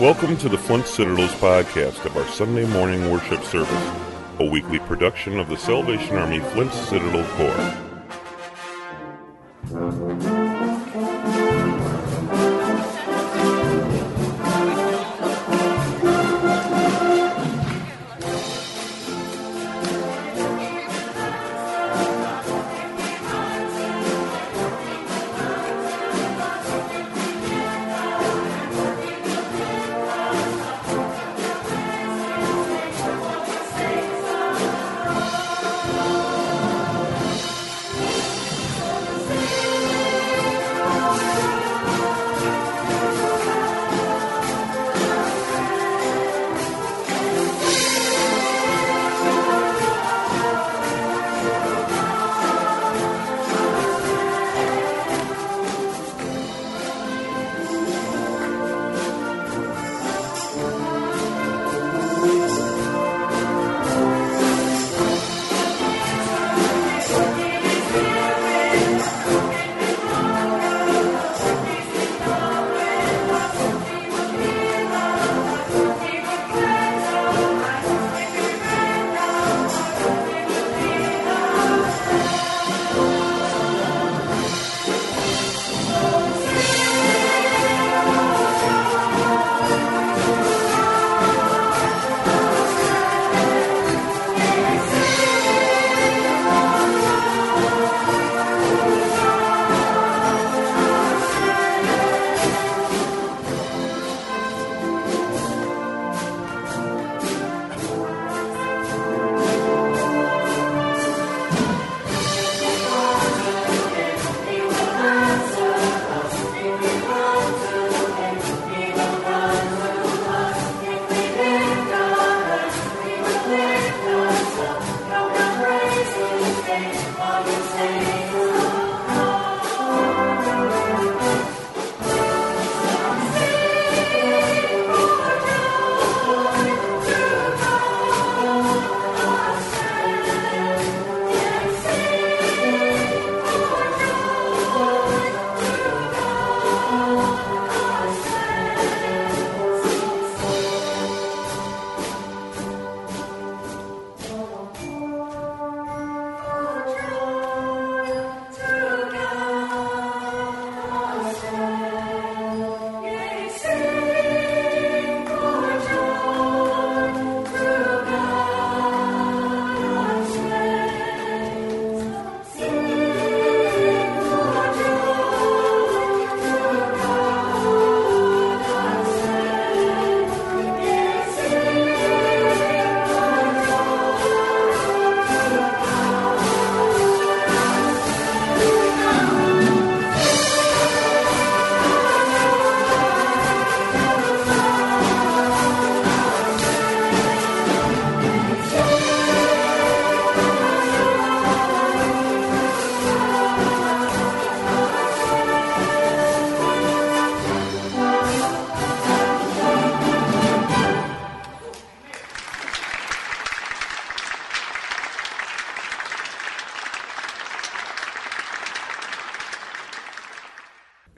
Welcome to the Flint Citadel's podcast of our Sunday morning worship service, a weekly production of the Salvation Army Flint Citadel Corps.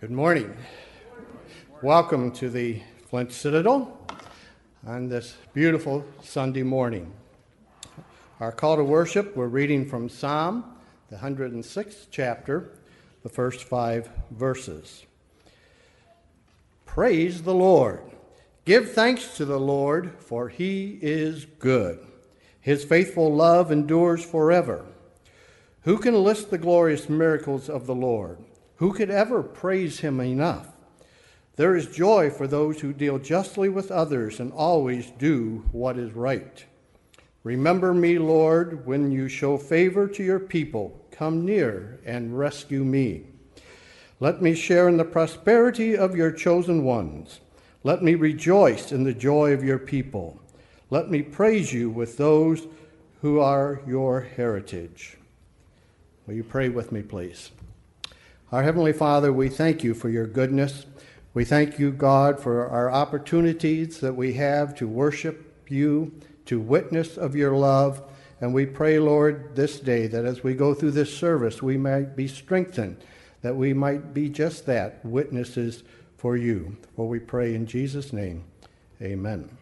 Good morning. Welcome to the Flint Citadel on this beautiful Sunday morning. Our call to worship, we're reading from Psalm, the 106th chapter, the first five verses. Praise the Lord. Give thanks to the Lord, for he is good. His faithful love endures forever. Who can list the glorious miracles of the Lord? Who could ever praise him enough? There is joy for those who deal justly with others and always do what is right. Remember me, Lord, when you show favor to your people. Come near and rescue me. Let me share in the prosperity of your chosen ones. Let me rejoice in the joy of your people. Let me praise you with those who are your heritage. Will you pray with me, please? Our Heavenly Father, we thank you for your goodness. We thank you, God, for our opportunities that we have to worship you, to witness of your love. And we pray, Lord, this day that as we go through this service, we might be strengthened, that we might be just that, witnesses for you. For we pray in Jesus' name. Amen.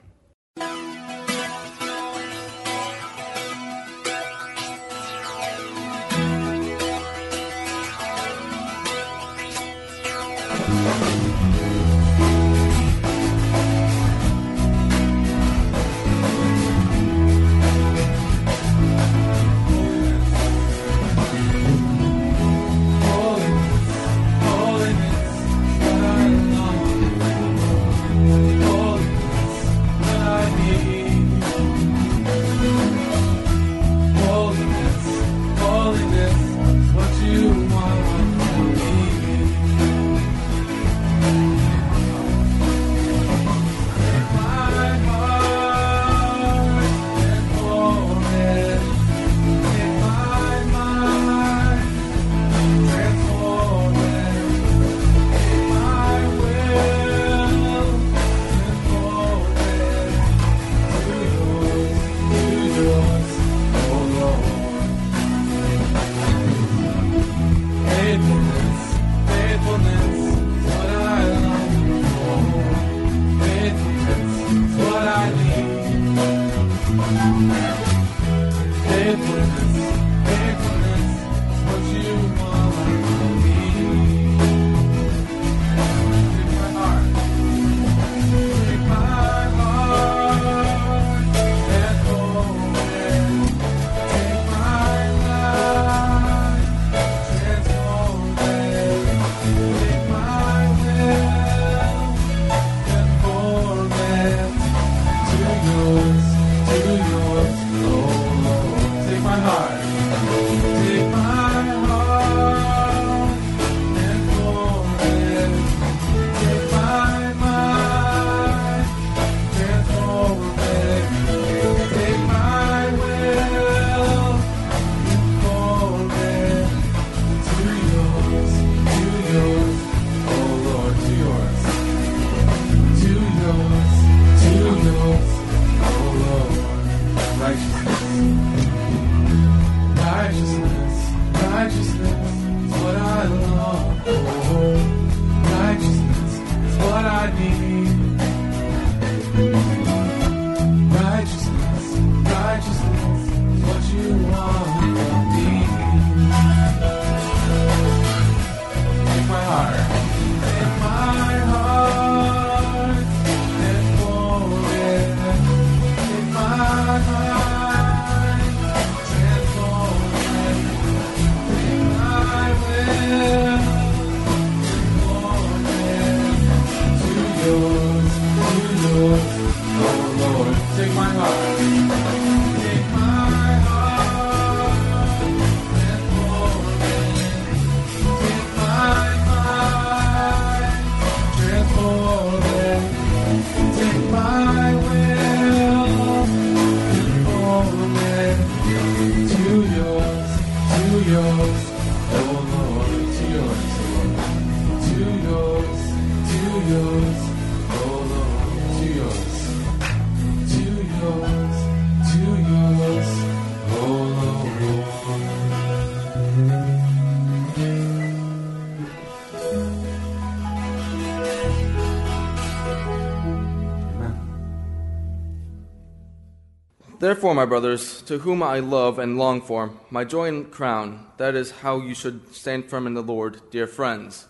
Therefore, my brothers, to whom I love and long for, my joy and crown, that is how you should stand firm in the Lord, dear friends.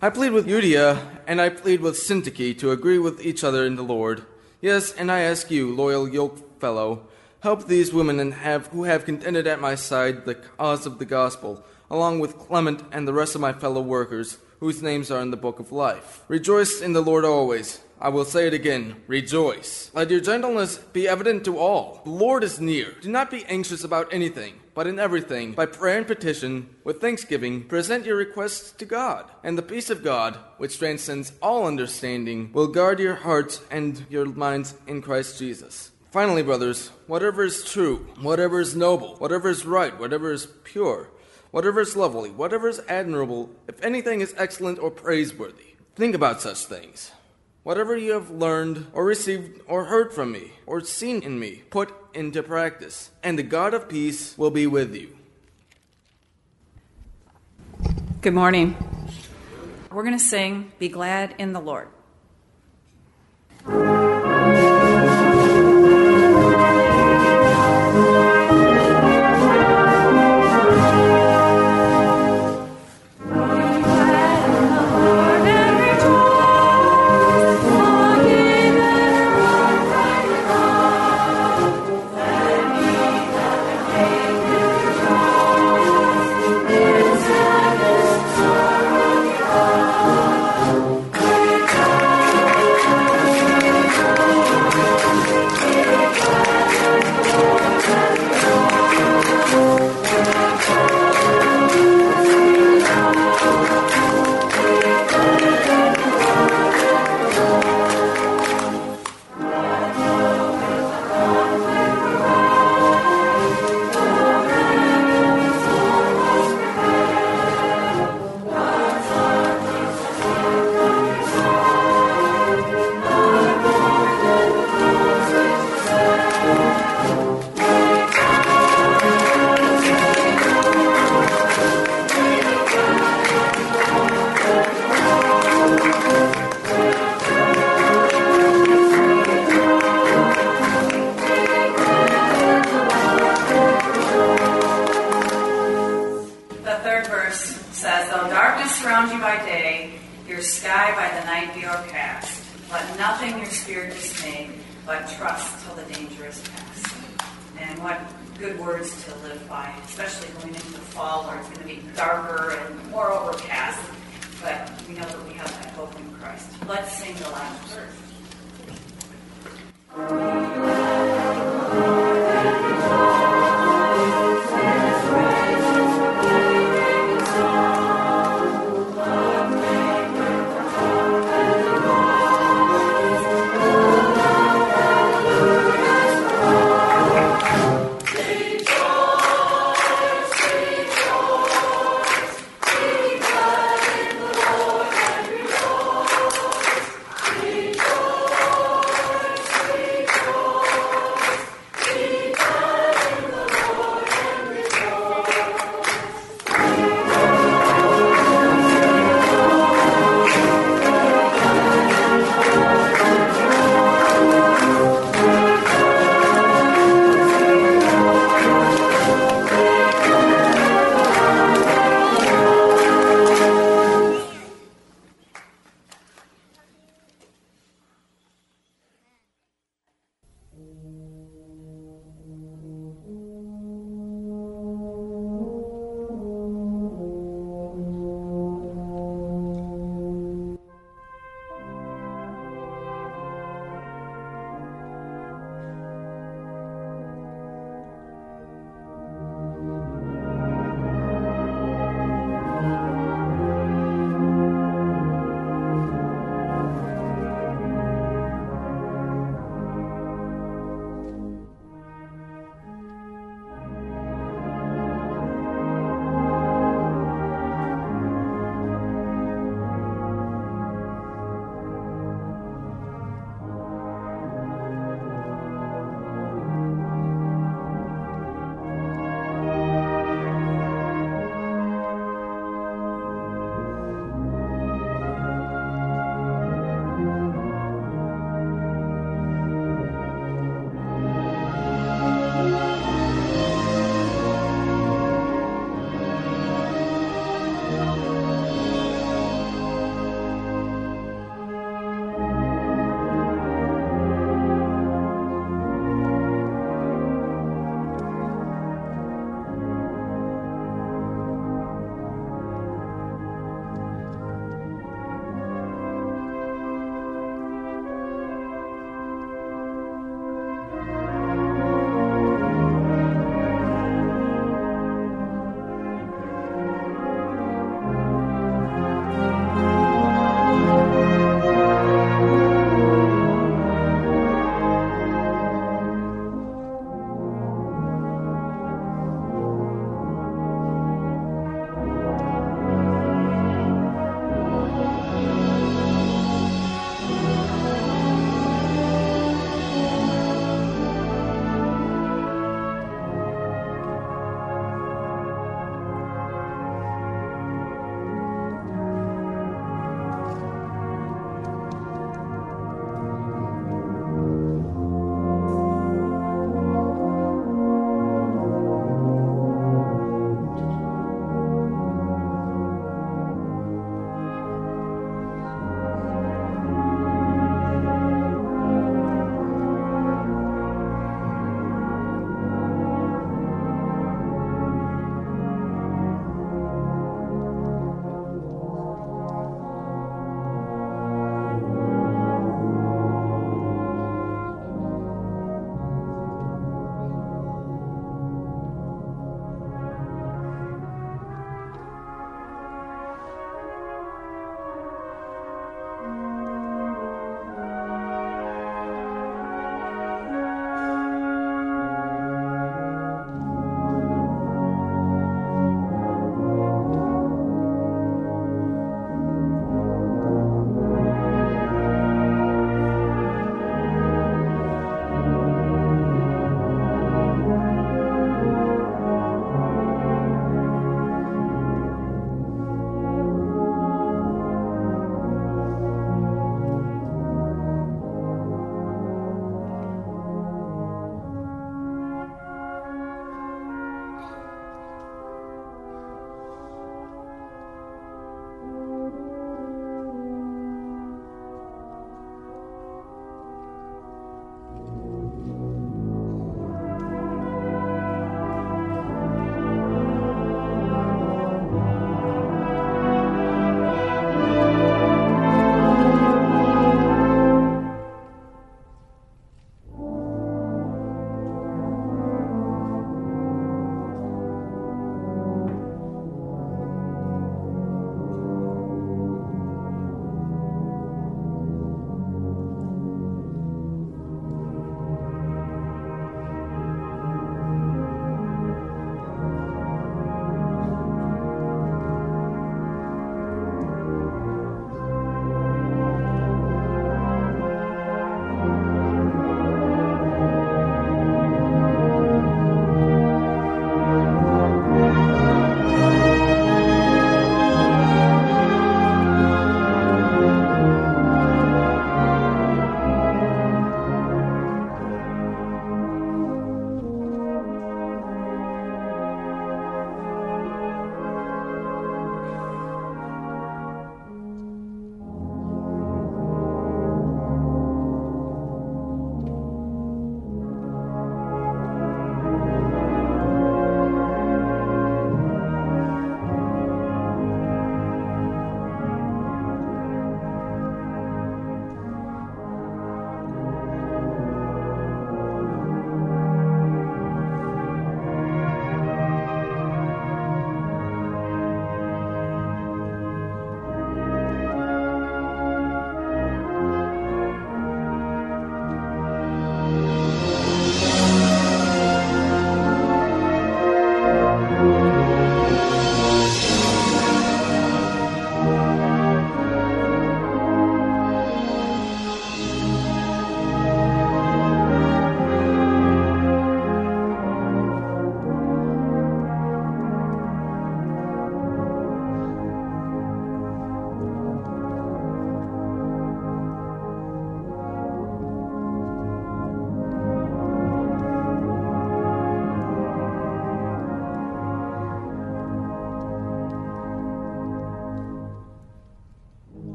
I plead with Euodia and I plead with Syntyche to agree with each other in the Lord. Yes, and I ask you, loyal yoke fellow, help these women and have, who have contended at my side the cause of the gospel, along with Clement and the rest of my fellow workers, whose names are in the book of life. Rejoice in the Lord always. I will say it again rejoice. Let your gentleness be evident to all. The Lord is near. Do not be anxious about anything, but in everything, by prayer and petition, with thanksgiving, present your requests to God. And the peace of God, which transcends all understanding, will guard your hearts and your minds in Christ Jesus. Finally, brothers, whatever is true, whatever is noble, whatever is right, whatever is pure, whatever is lovely, whatever is admirable, if anything is excellent or praiseworthy, think about such things. Whatever you have learned or received or heard from me or seen in me, put into practice, and the God of peace will be with you. Good morning. We're going to sing Be Glad in the Lord.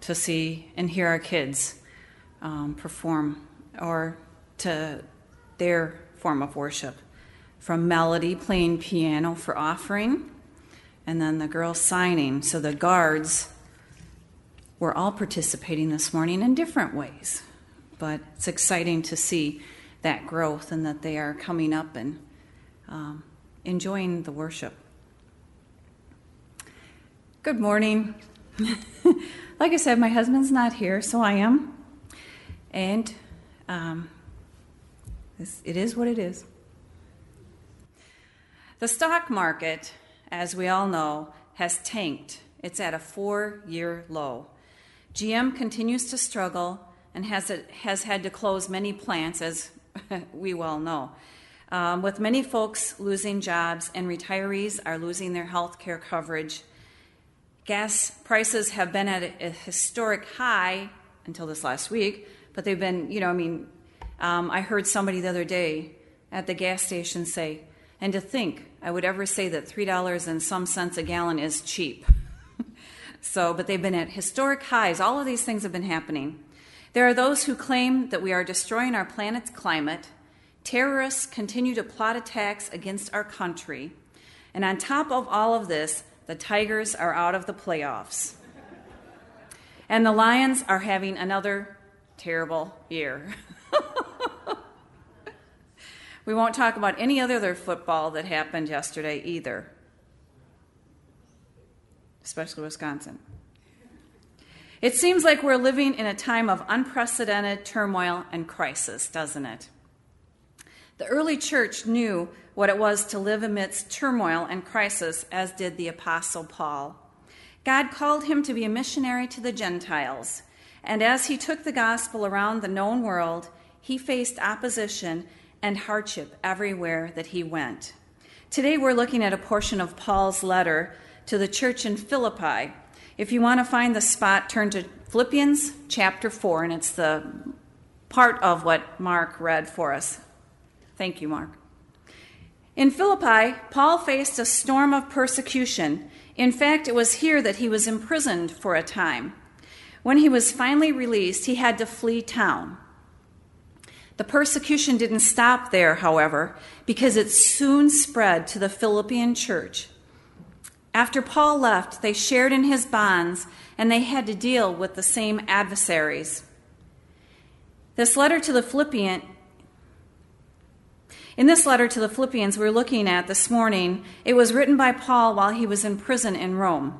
To see and hear our kids um, perform or to their form of worship. From Melody playing piano for offering, and then the girls signing. So the guards were all participating this morning in different ways. But it's exciting to see that growth and that they are coming up and um, enjoying the worship. Good morning. like I said, my husband's not here, so I am. And um, it is what it is. The stock market, as we all know, has tanked. It's at a four year low. GM continues to struggle and has, a, has had to close many plants, as we well know. Um, with many folks losing jobs and retirees are losing their health care coverage Gas prices have been at a historic high until this last week, but they've been, you know, I mean, um, I heard somebody the other day at the gas station say, and to think I would ever say that $3 and some cents a gallon is cheap. so, but they've been at historic highs. All of these things have been happening. There are those who claim that we are destroying our planet's climate. Terrorists continue to plot attacks against our country. And on top of all of this, the Tigers are out of the playoffs. And the Lions are having another terrible year. we won't talk about any other football that happened yesterday either. especially Wisconsin. It seems like we're living in a time of unprecedented turmoil and crisis, doesn't it? The early church knew what it was to live amidst turmoil and crisis, as did the Apostle Paul. God called him to be a missionary to the Gentiles, and as he took the gospel around the known world, he faced opposition and hardship everywhere that he went. Today, we're looking at a portion of Paul's letter to the church in Philippi. If you want to find the spot, turn to Philippians chapter 4, and it's the part of what Mark read for us. Thank you, Mark. In Philippi, Paul faced a storm of persecution. In fact, it was here that he was imprisoned for a time. When he was finally released, he had to flee town. The persecution didn't stop there, however, because it soon spread to the Philippian church. After Paul left, they shared in his bonds and they had to deal with the same adversaries. This letter to the Philippian in this letter to the Philippians we're looking at this morning, it was written by Paul while he was in prison in Rome.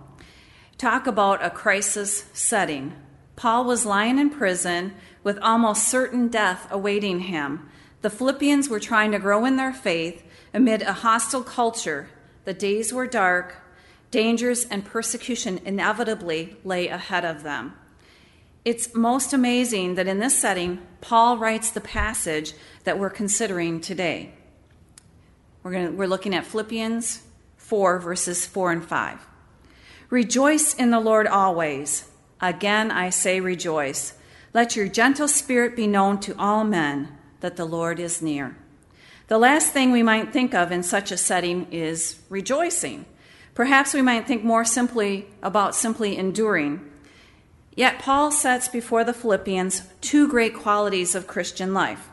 Talk about a crisis setting. Paul was lying in prison with almost certain death awaiting him. The Philippians were trying to grow in their faith amid a hostile culture. The days were dark, dangers and persecution inevitably lay ahead of them. It's most amazing that in this setting, Paul writes the passage that we're considering today. We're, to, we're looking at Philippians 4, verses 4 and 5. Rejoice in the Lord always. Again, I say rejoice. Let your gentle spirit be known to all men that the Lord is near. The last thing we might think of in such a setting is rejoicing. Perhaps we might think more simply about simply enduring. Yet Paul sets before the Philippians two great qualities of Christian life.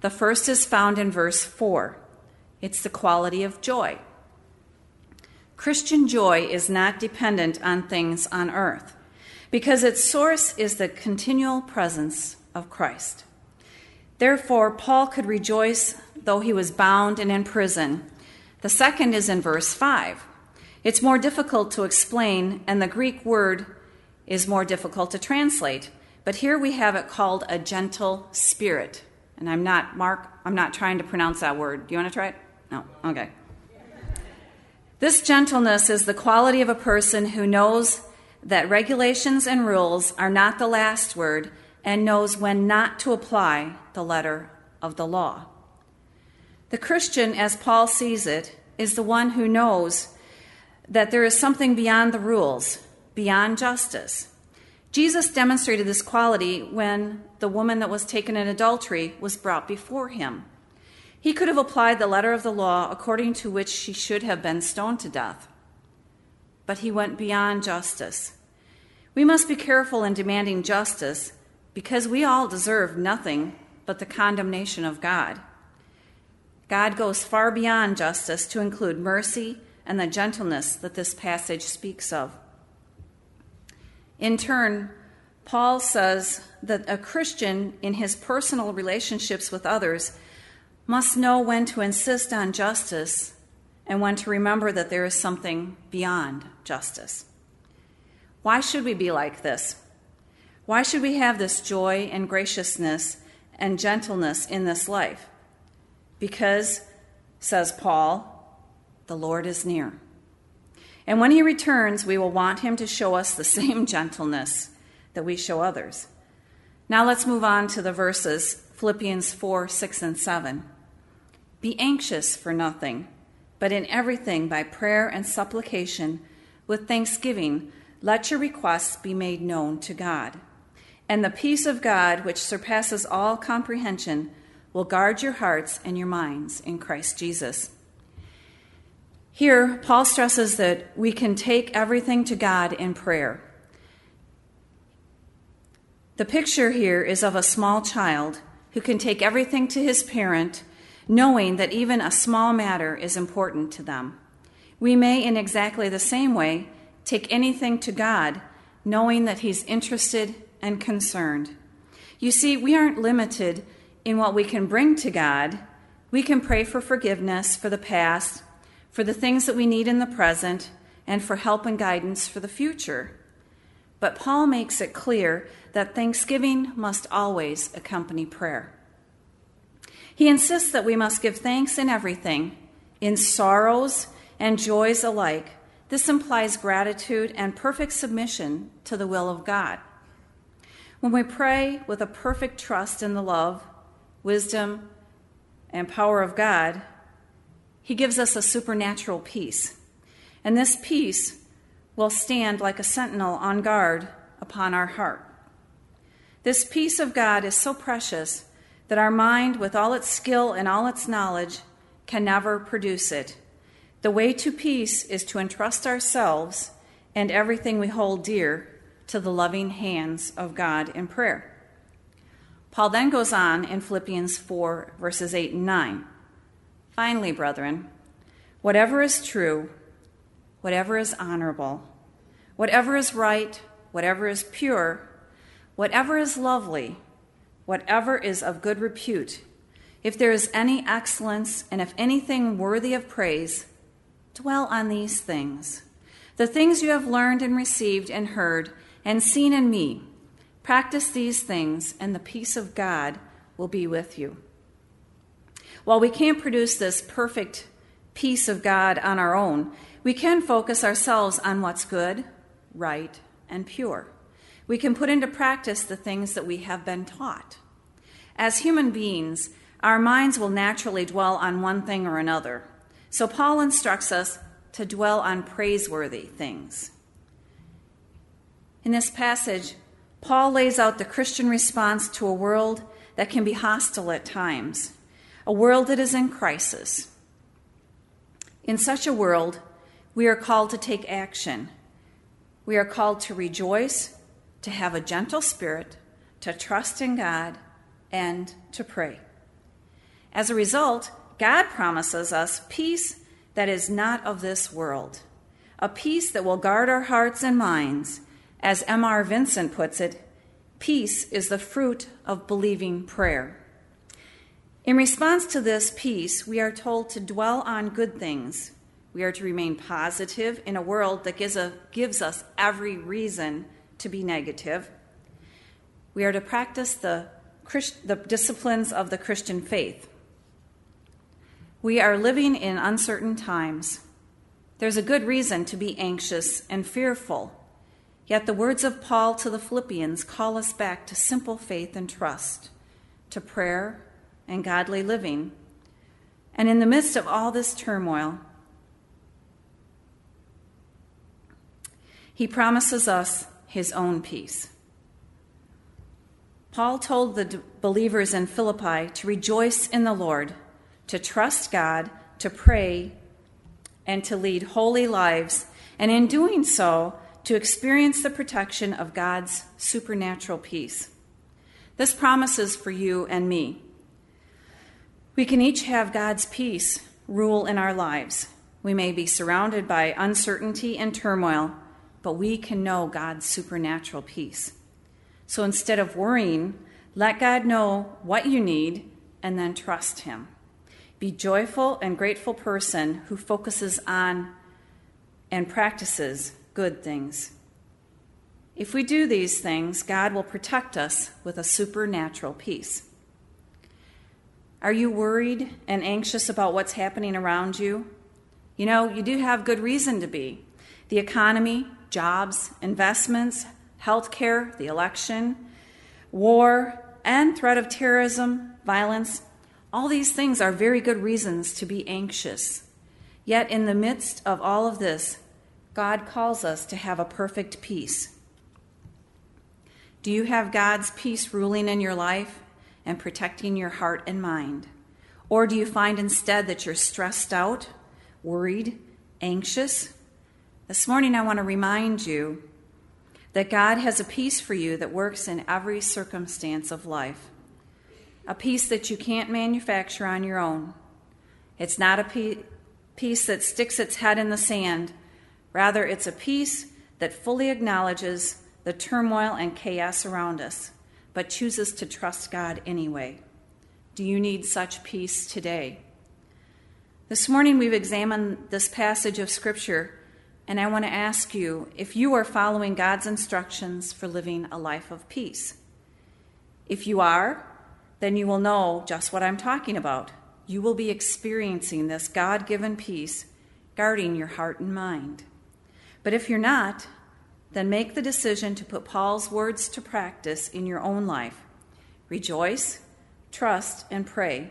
The first is found in verse 4 it's the quality of joy. Christian joy is not dependent on things on earth because its source is the continual presence of Christ. Therefore, Paul could rejoice though he was bound and in prison. The second is in verse 5. It's more difficult to explain, and the Greek word is more difficult to translate. But here we have it called a gentle spirit. And I'm not, Mark, I'm not trying to pronounce that word. Do you want to try it? No? Okay. This gentleness is the quality of a person who knows that regulations and rules are not the last word and knows when not to apply the letter of the law. The Christian, as Paul sees it, is the one who knows that there is something beyond the rules, beyond justice. Jesus demonstrated this quality when the woman that was taken in adultery was brought before him. He could have applied the letter of the law according to which she should have been stoned to death. But he went beyond justice. We must be careful in demanding justice because we all deserve nothing but the condemnation of God. God goes far beyond justice to include mercy and the gentleness that this passage speaks of. In turn, Paul says that a Christian in his personal relationships with others must know when to insist on justice and when to remember that there is something beyond justice. Why should we be like this? Why should we have this joy and graciousness and gentleness in this life? Because, says Paul, the Lord is near. And when he returns, we will want him to show us the same gentleness that we show others. Now let's move on to the verses Philippians 4 6 and 7. Be anxious for nothing, but in everything by prayer and supplication, with thanksgiving, let your requests be made known to God. And the peace of God, which surpasses all comprehension, will guard your hearts and your minds in Christ Jesus. Here, Paul stresses that we can take everything to God in prayer. The picture here is of a small child who can take everything to his parent, knowing that even a small matter is important to them. We may, in exactly the same way, take anything to God, knowing that He's interested and concerned. You see, we aren't limited in what we can bring to God. We can pray for forgiveness for the past for the things that we need in the present, and for help and guidance for the future. But Paul makes it clear that thanksgiving must always accompany prayer. He insists that we must give thanks in everything, in sorrows and joys alike. This implies gratitude and perfect submission to the will of God. When we pray with a perfect trust in the love, wisdom, and power of God, He gives us a supernatural peace. And this peace will stand like a sentinel on guard upon our heart. This peace of God is so precious that our mind, with all its skill and all its knowledge, can never produce it. The way to peace is to entrust ourselves and everything we hold dear to the loving hands of God in prayer. Paul then goes on in Philippians 4, verses 8 and 9. Finally, brethren, whatever is true, whatever is honorable, whatever is right, whatever is pure, whatever is lovely, whatever is of good repute, if there is any excellence and if anything worthy of praise, dwell on these things. The things you have learned and received and heard and seen in me, practice these things, and the peace of God will be with you. While we can't produce this perfect peace of God on our own, we can focus ourselves on what's good, right, and pure. We can put into practice the things that we have been taught. As human beings, our minds will naturally dwell on one thing or another. So Paul instructs us to dwell on praiseworthy things. In this passage, Paul lays out the Christian response to a world that can be hostile at times, a world that is in crisis. In such a world, we are called to take action. We are called to rejoice, to have a gentle spirit, to trust in God, and to pray. As a result, God promises us peace that is not of this world, a peace that will guard our hearts and minds. As M.R. Vincent puts it, peace is the fruit of believing prayer. In response to this peace, we are told to dwell on good things we are to remain positive in a world that gives, a, gives us every reason to be negative. We are to practice the, Christ, the disciplines of the Christian faith. We are living in uncertain times. There's a good reason to be anxious and fearful. Yet the words of Paul to the Philippians call us back to simple faith and trust, to prayer and godly living. And in the midst of all this turmoil, He promises us his own peace. Paul told the believers in Philippi to rejoice in the Lord, to trust God, to pray, and to lead holy lives, and in doing so, to experience the protection of God's supernatural peace. This promises for you and me. We can each have God's peace rule in our lives. We may be surrounded by uncertainty and turmoil, but we can know God's supernatural peace. So instead of worrying, let God know what you need and then trust Him. Be joyful and grateful person who focuses on and practices good things. If we do these things, God will protect us with a supernatural peace. Are you worried and anxious about what's happening around you? You know, you do have good reason to be. The economy, jobs, investments, health care, the election, war, and threat of terrorism, violence, all these things are very good reasons to be anxious. Yet, in the midst of all of this, God calls us to have a perfect peace. Do you have God's peace ruling in your life and protecting your heart and mind? Or do you find instead that you're stressed out, worried, anxious, this morning, I want to remind you that God has a peace for you that works in every circumstance of life, a peace that you can't manufacture on your own. It's not a peace that sticks its head in the sand. Rather, it's a peace that fully acknowledges the turmoil and chaos around us, but chooses to trust God anyway. Do you need such peace today? This morning, we've examined this passage of Scripture And I want to ask you if you are following God's instructions for living a life of peace. If you are, then you will know just what I'm talking about. You will be experiencing this God given peace guarding your heart and mind. But if you're not, then make the decision to put Paul's words to practice in your own life. Rejoice, trust, and pray.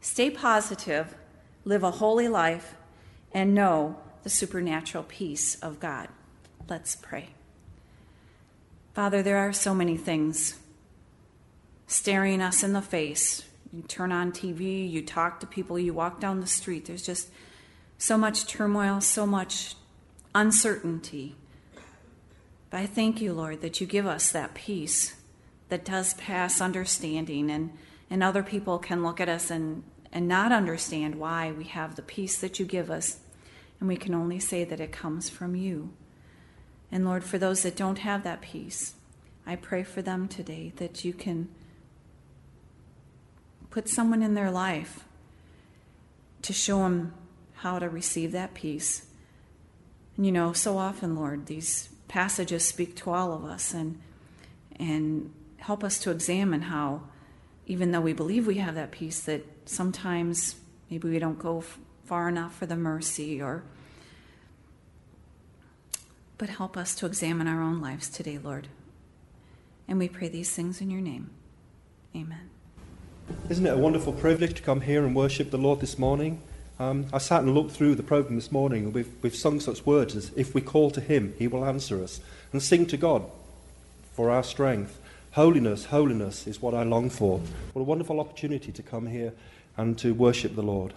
Stay positive, live a holy life, and know the supernatural peace of God. Let's pray. Father, there are so many things staring us in the face. You turn on TV, you talk to people, you walk down the street. There's just so much turmoil, so much uncertainty. But I thank you, Lord, that you give us that peace that does pass understanding, and, and other people can look at us and, and not understand why we have the peace that you give us. And we can only say that it comes from you. And Lord, for those that don't have that peace, I pray for them today that you can put someone in their life to show them how to receive that peace. And you know, so often, Lord, these passages speak to all of us and and help us to examine how, even though we believe we have that peace, that sometimes maybe we don't go far enough for the mercy or but help us to examine our own lives today, Lord. And we pray these things in your name. Amen. Isn't it a wonderful privilege to come here and worship the Lord this morning? Um, I sat and looked through the program this morning, and we've, we've sung such words as, If we call to Him, He will answer us, and sing to God for our strength. Holiness, holiness is what I long for. What a wonderful opportunity to come here and to worship the Lord.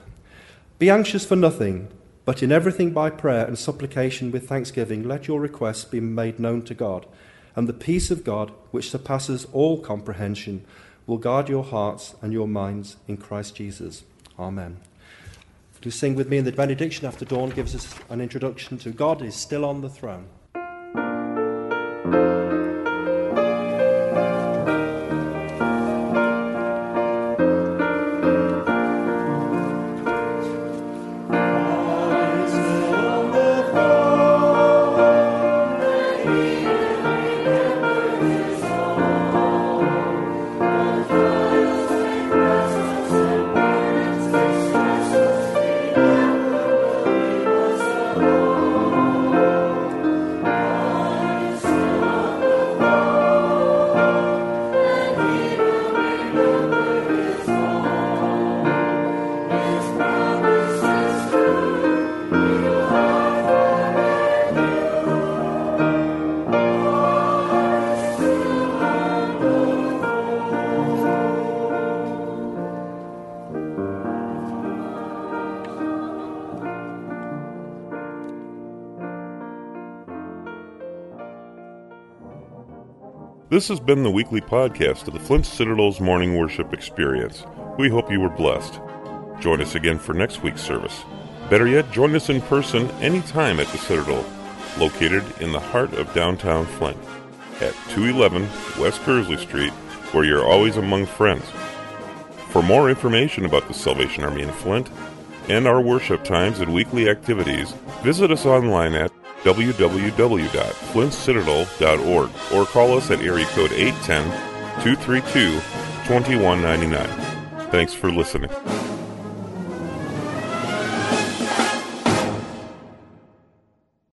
Be anxious for nothing, but in everything by prayer and supplication with thanksgiving, let your requests be made known to God. And the peace of God, which surpasses all comprehension, will guard your hearts and your minds in Christ Jesus. Amen. Do sing with me in the benediction after dawn gives us an introduction to God is still on the throne. This has been the weekly podcast of the Flint Citadel's Morning Worship Experience. We hope you were blessed. Join us again for next week's service. Better yet, join us in person anytime at the Citadel, located in the heart of downtown Flint, at 211 West Kearsley Street, where you're always among friends. For more information about the Salvation Army in Flint and our worship times and weekly activities, visit us online at www.flintcitadel.org or call us at area code 810 232 2199. Thanks for listening.